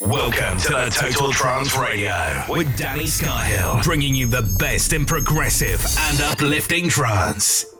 Welcome to the Total Trance Radio with Danny Skyhill, bringing you the best in progressive and uplifting trance.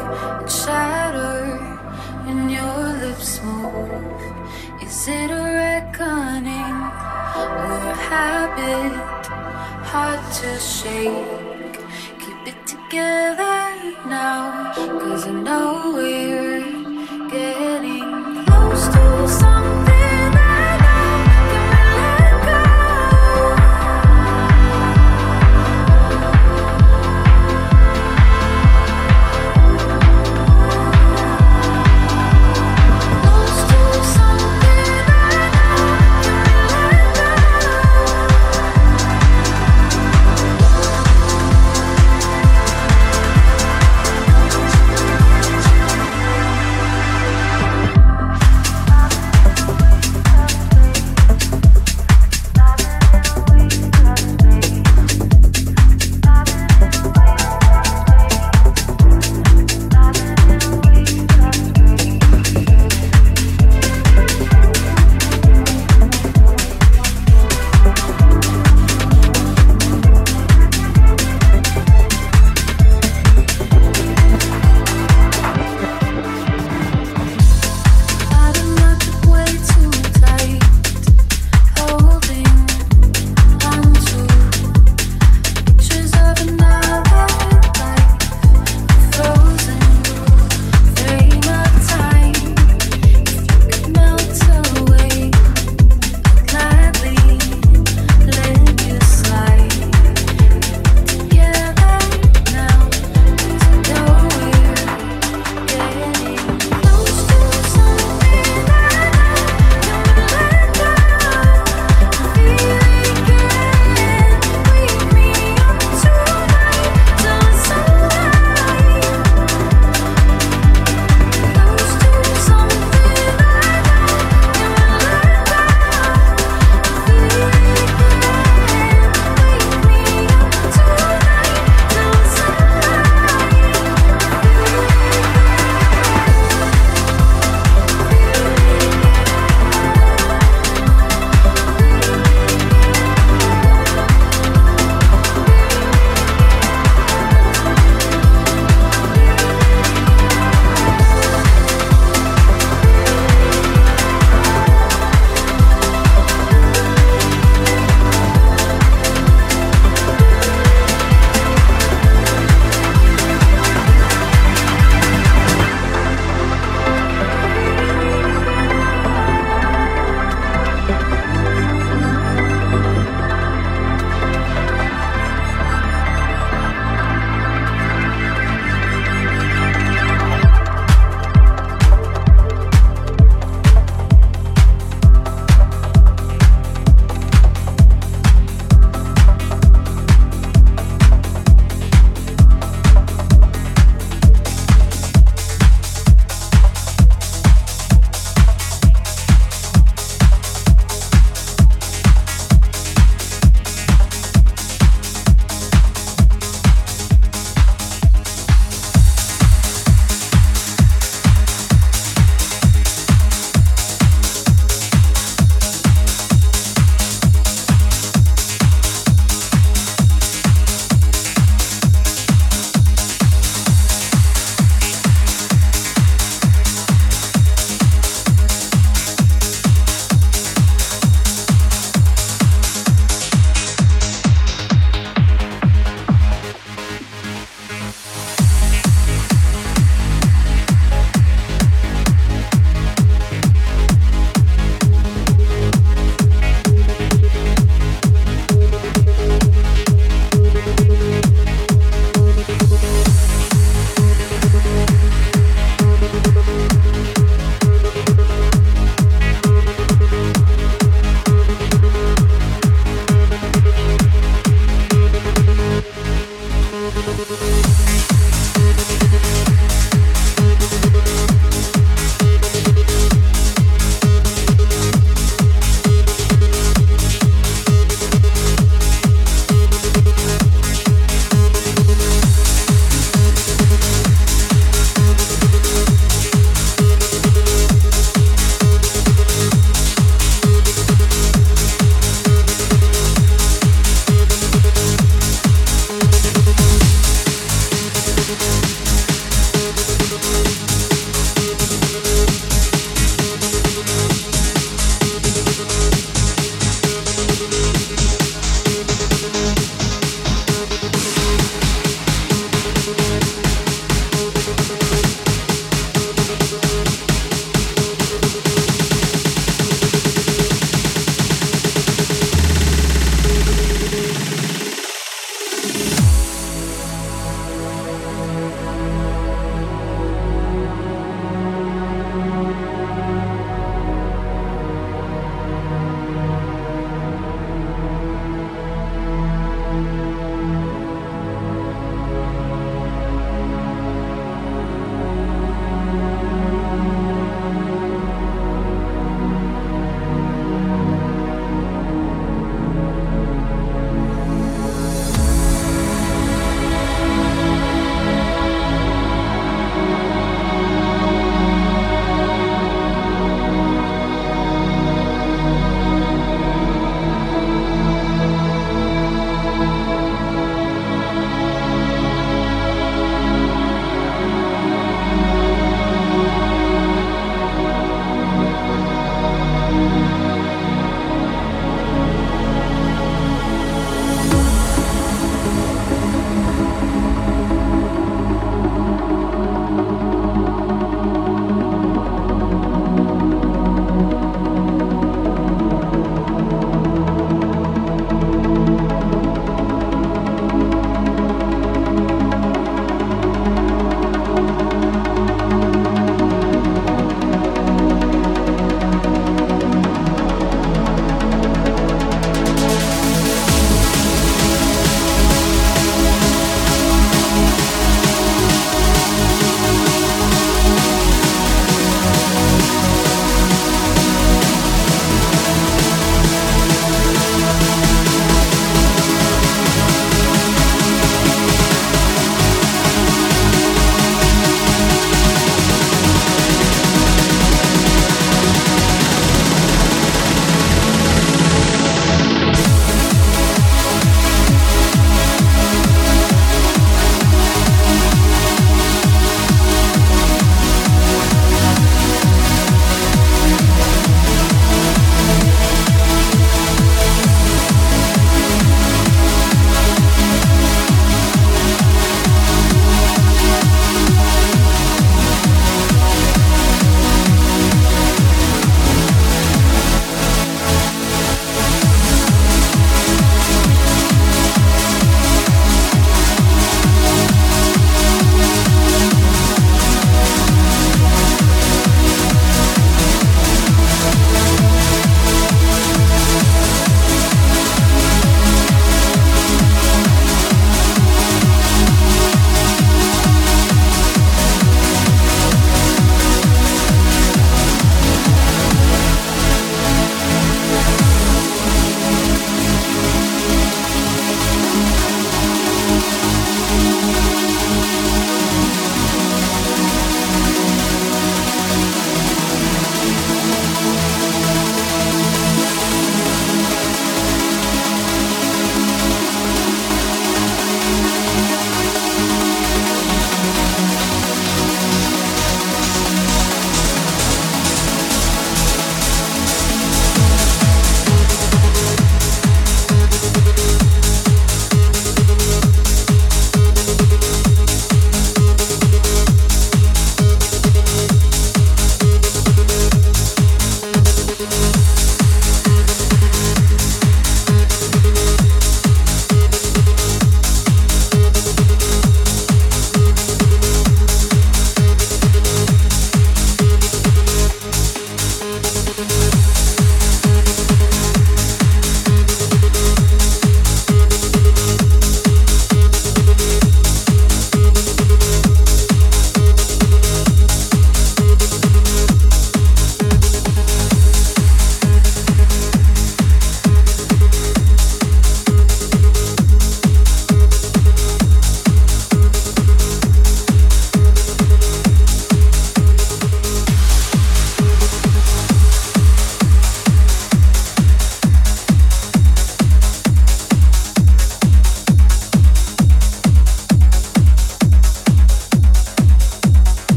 And shatter when your lips move. Is it a reckoning or a habit hard to shake? Keep it together now, cause I know we're getting close to something.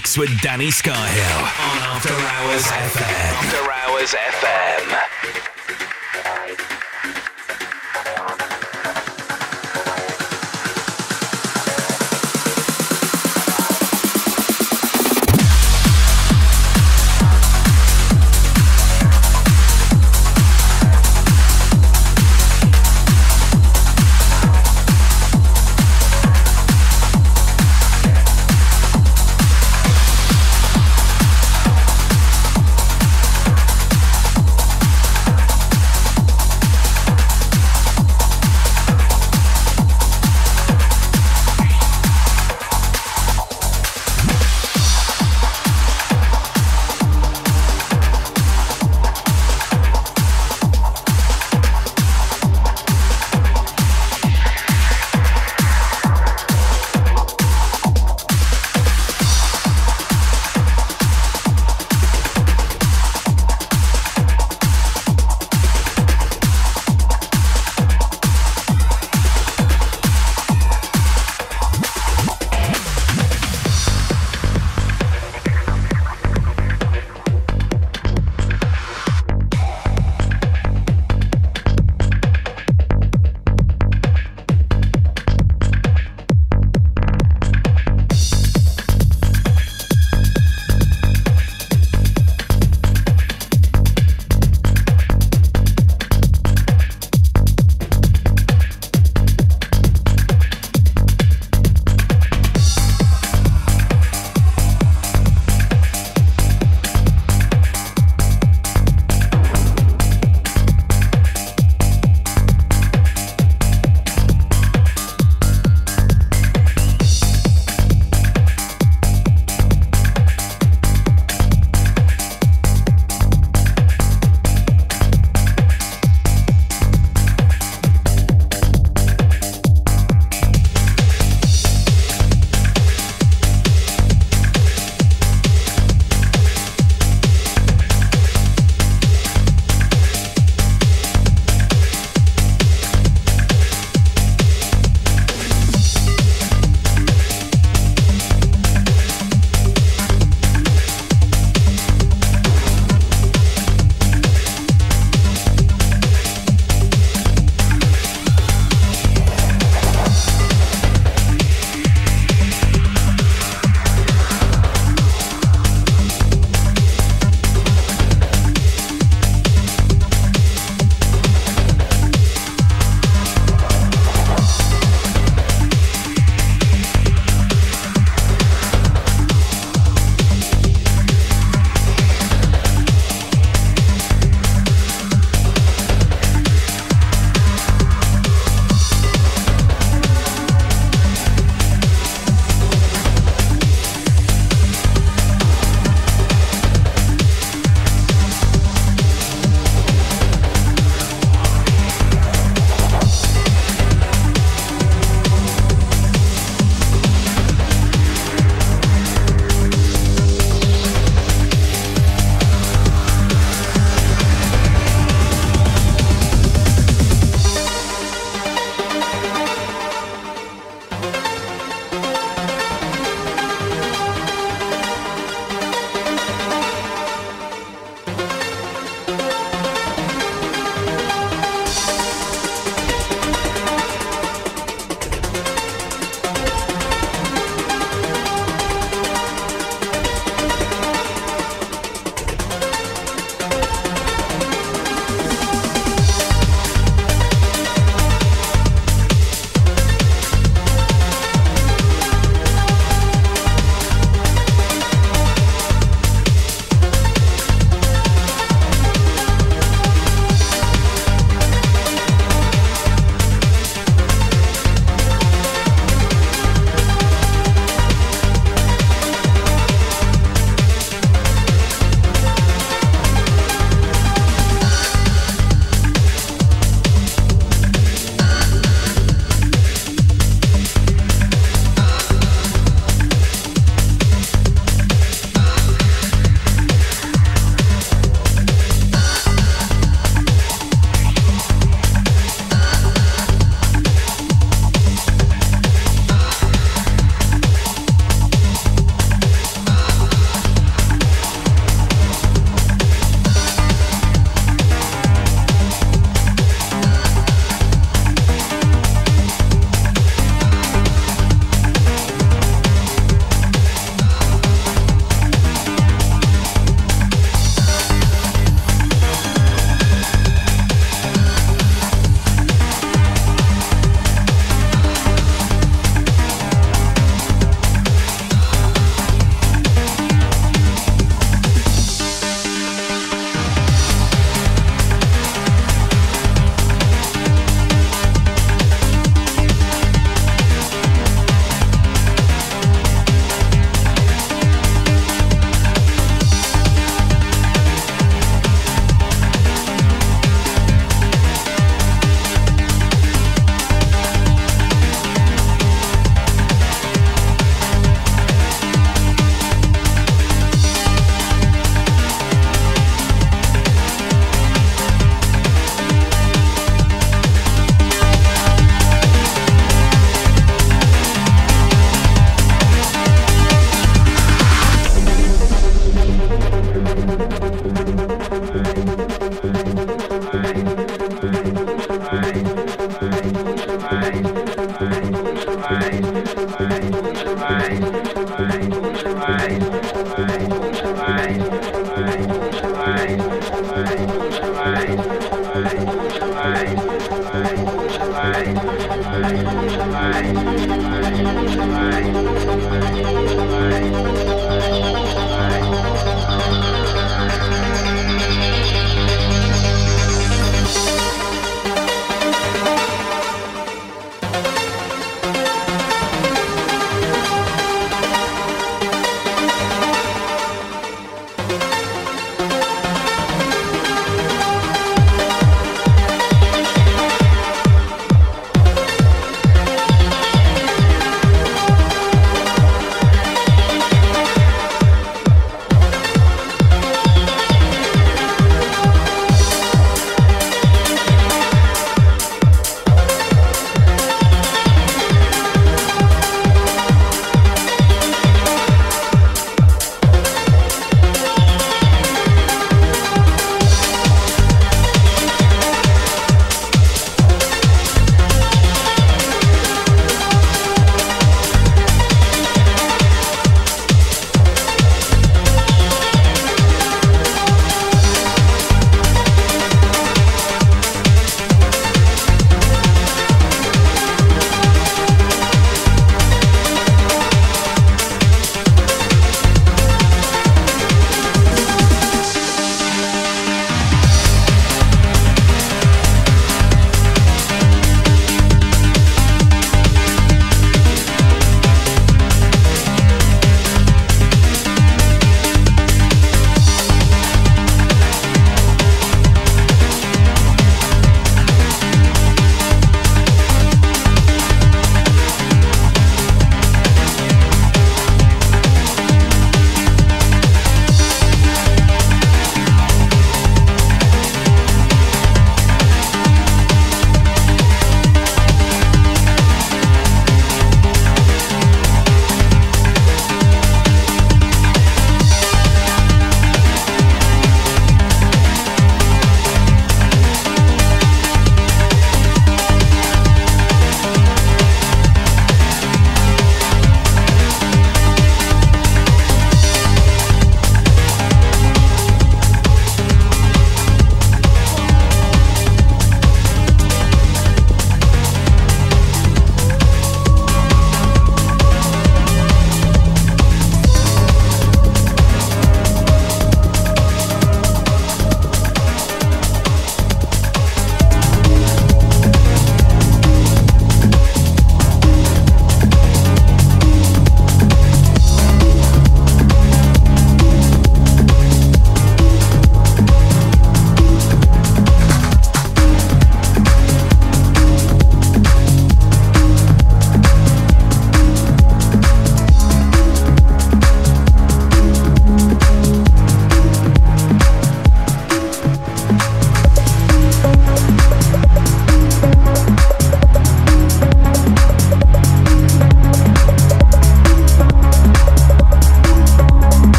Mix with Danny Skyhill on After Hours FM. After Hours FM.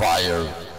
Fire,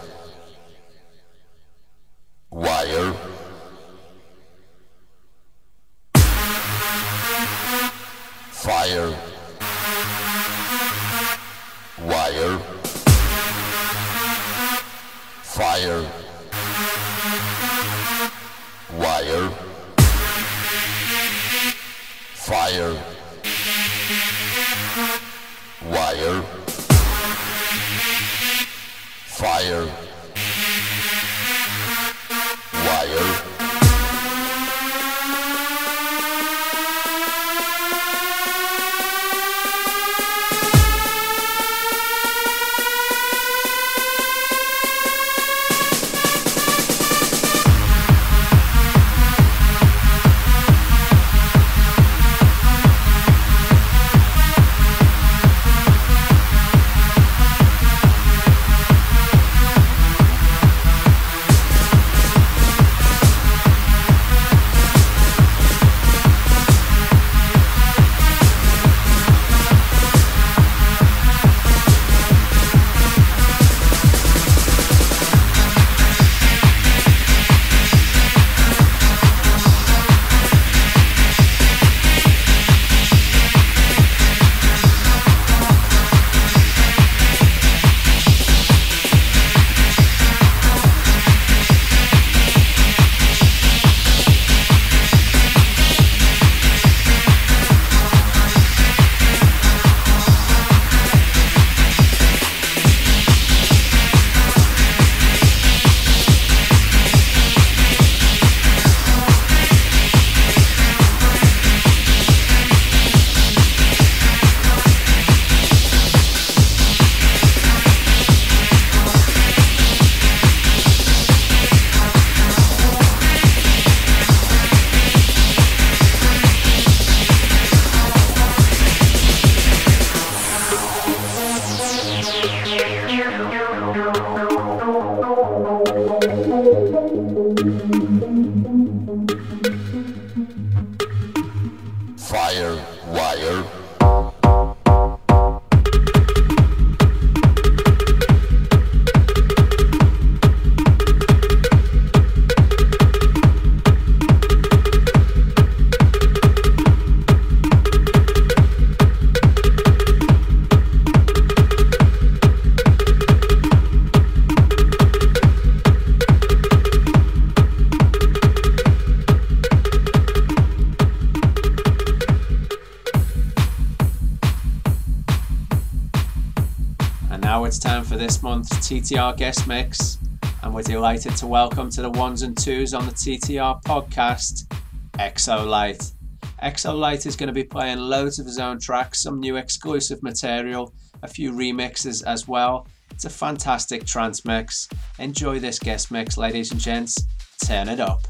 TTR guest mix. And we're delighted to welcome to the ones and twos on the TTR podcast, Exo Light. Exo Light is going to be playing loads of his own tracks, some new exclusive material, a few remixes as well. It's a fantastic trance mix. Enjoy this guest mix, ladies and gents. Turn it up.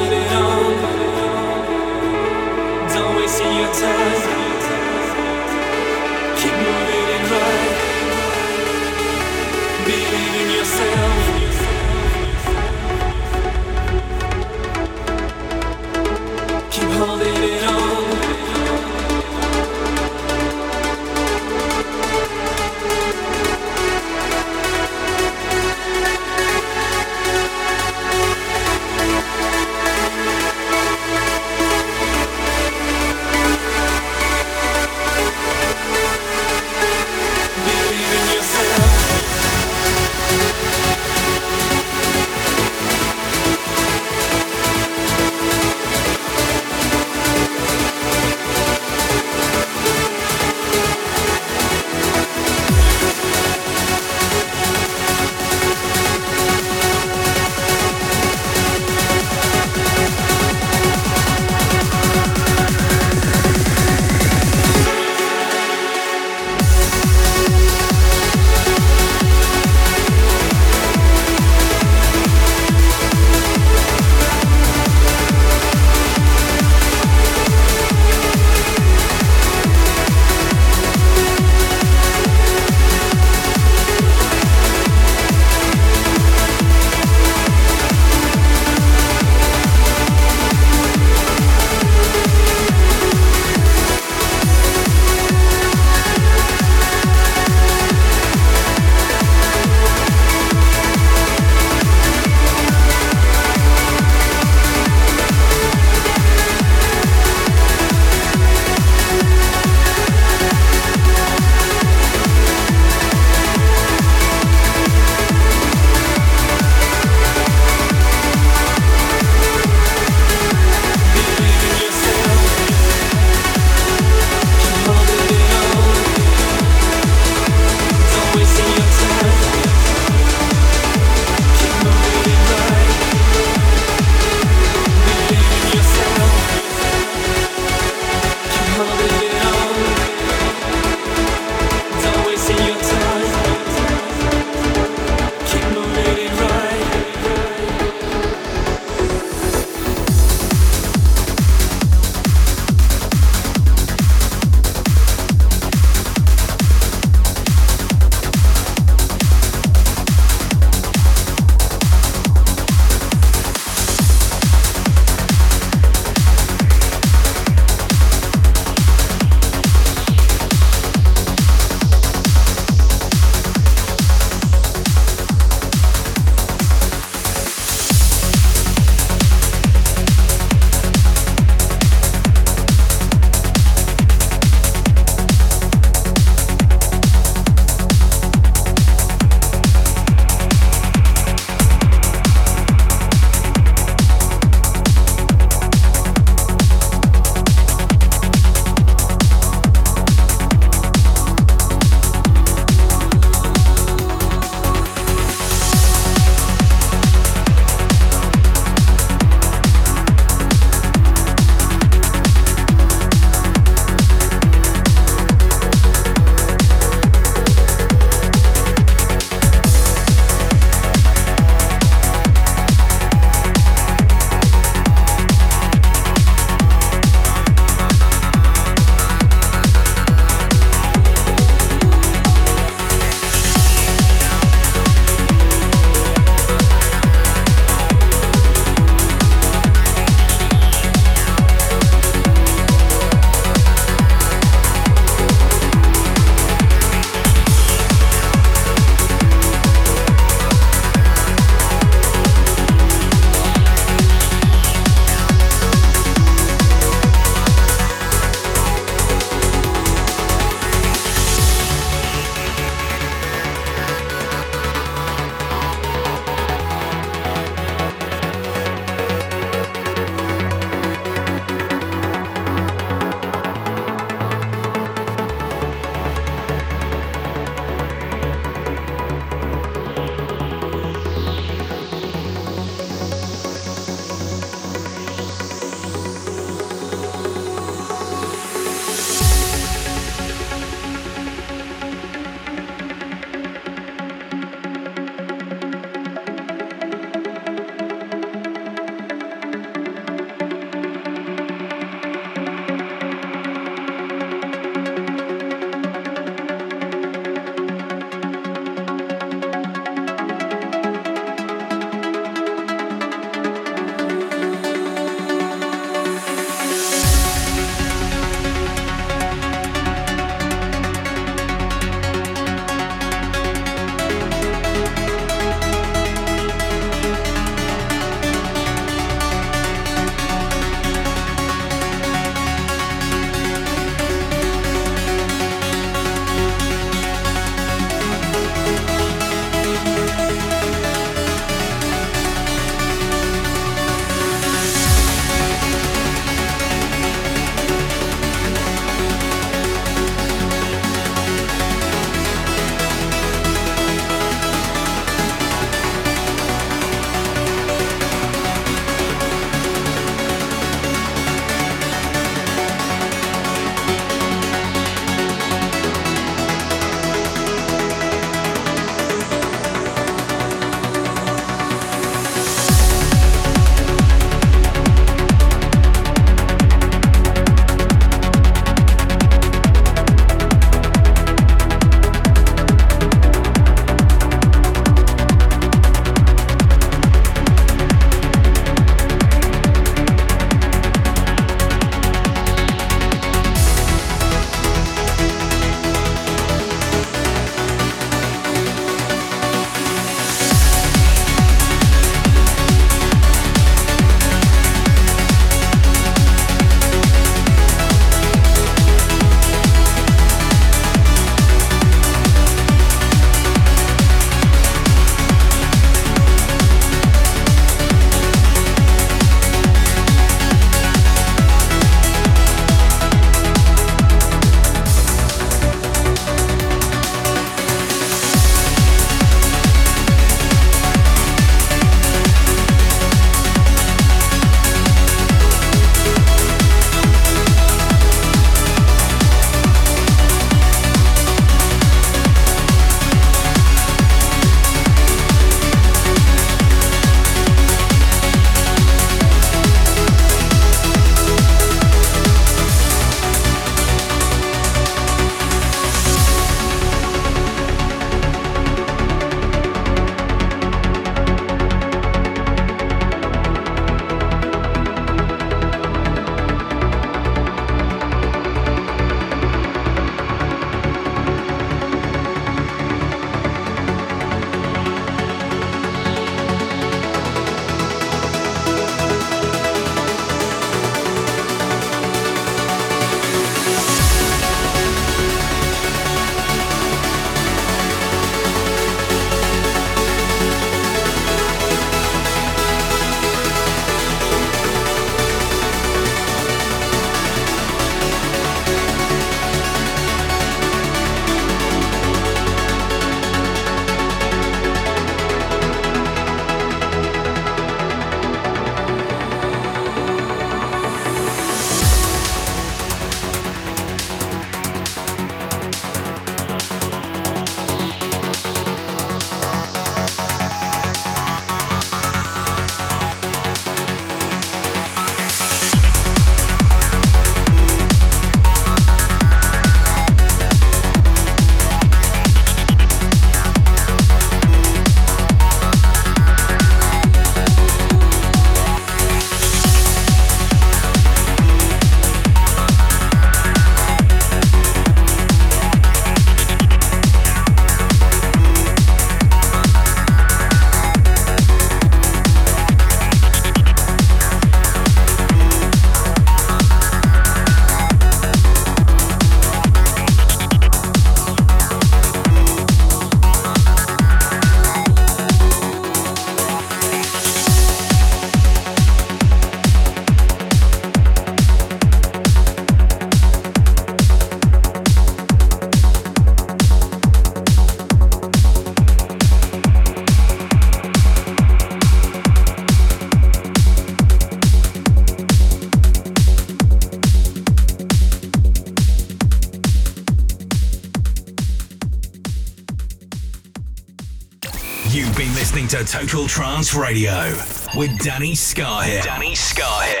To Total Trance Radio with Danny Scarhill. Danny Scarhill.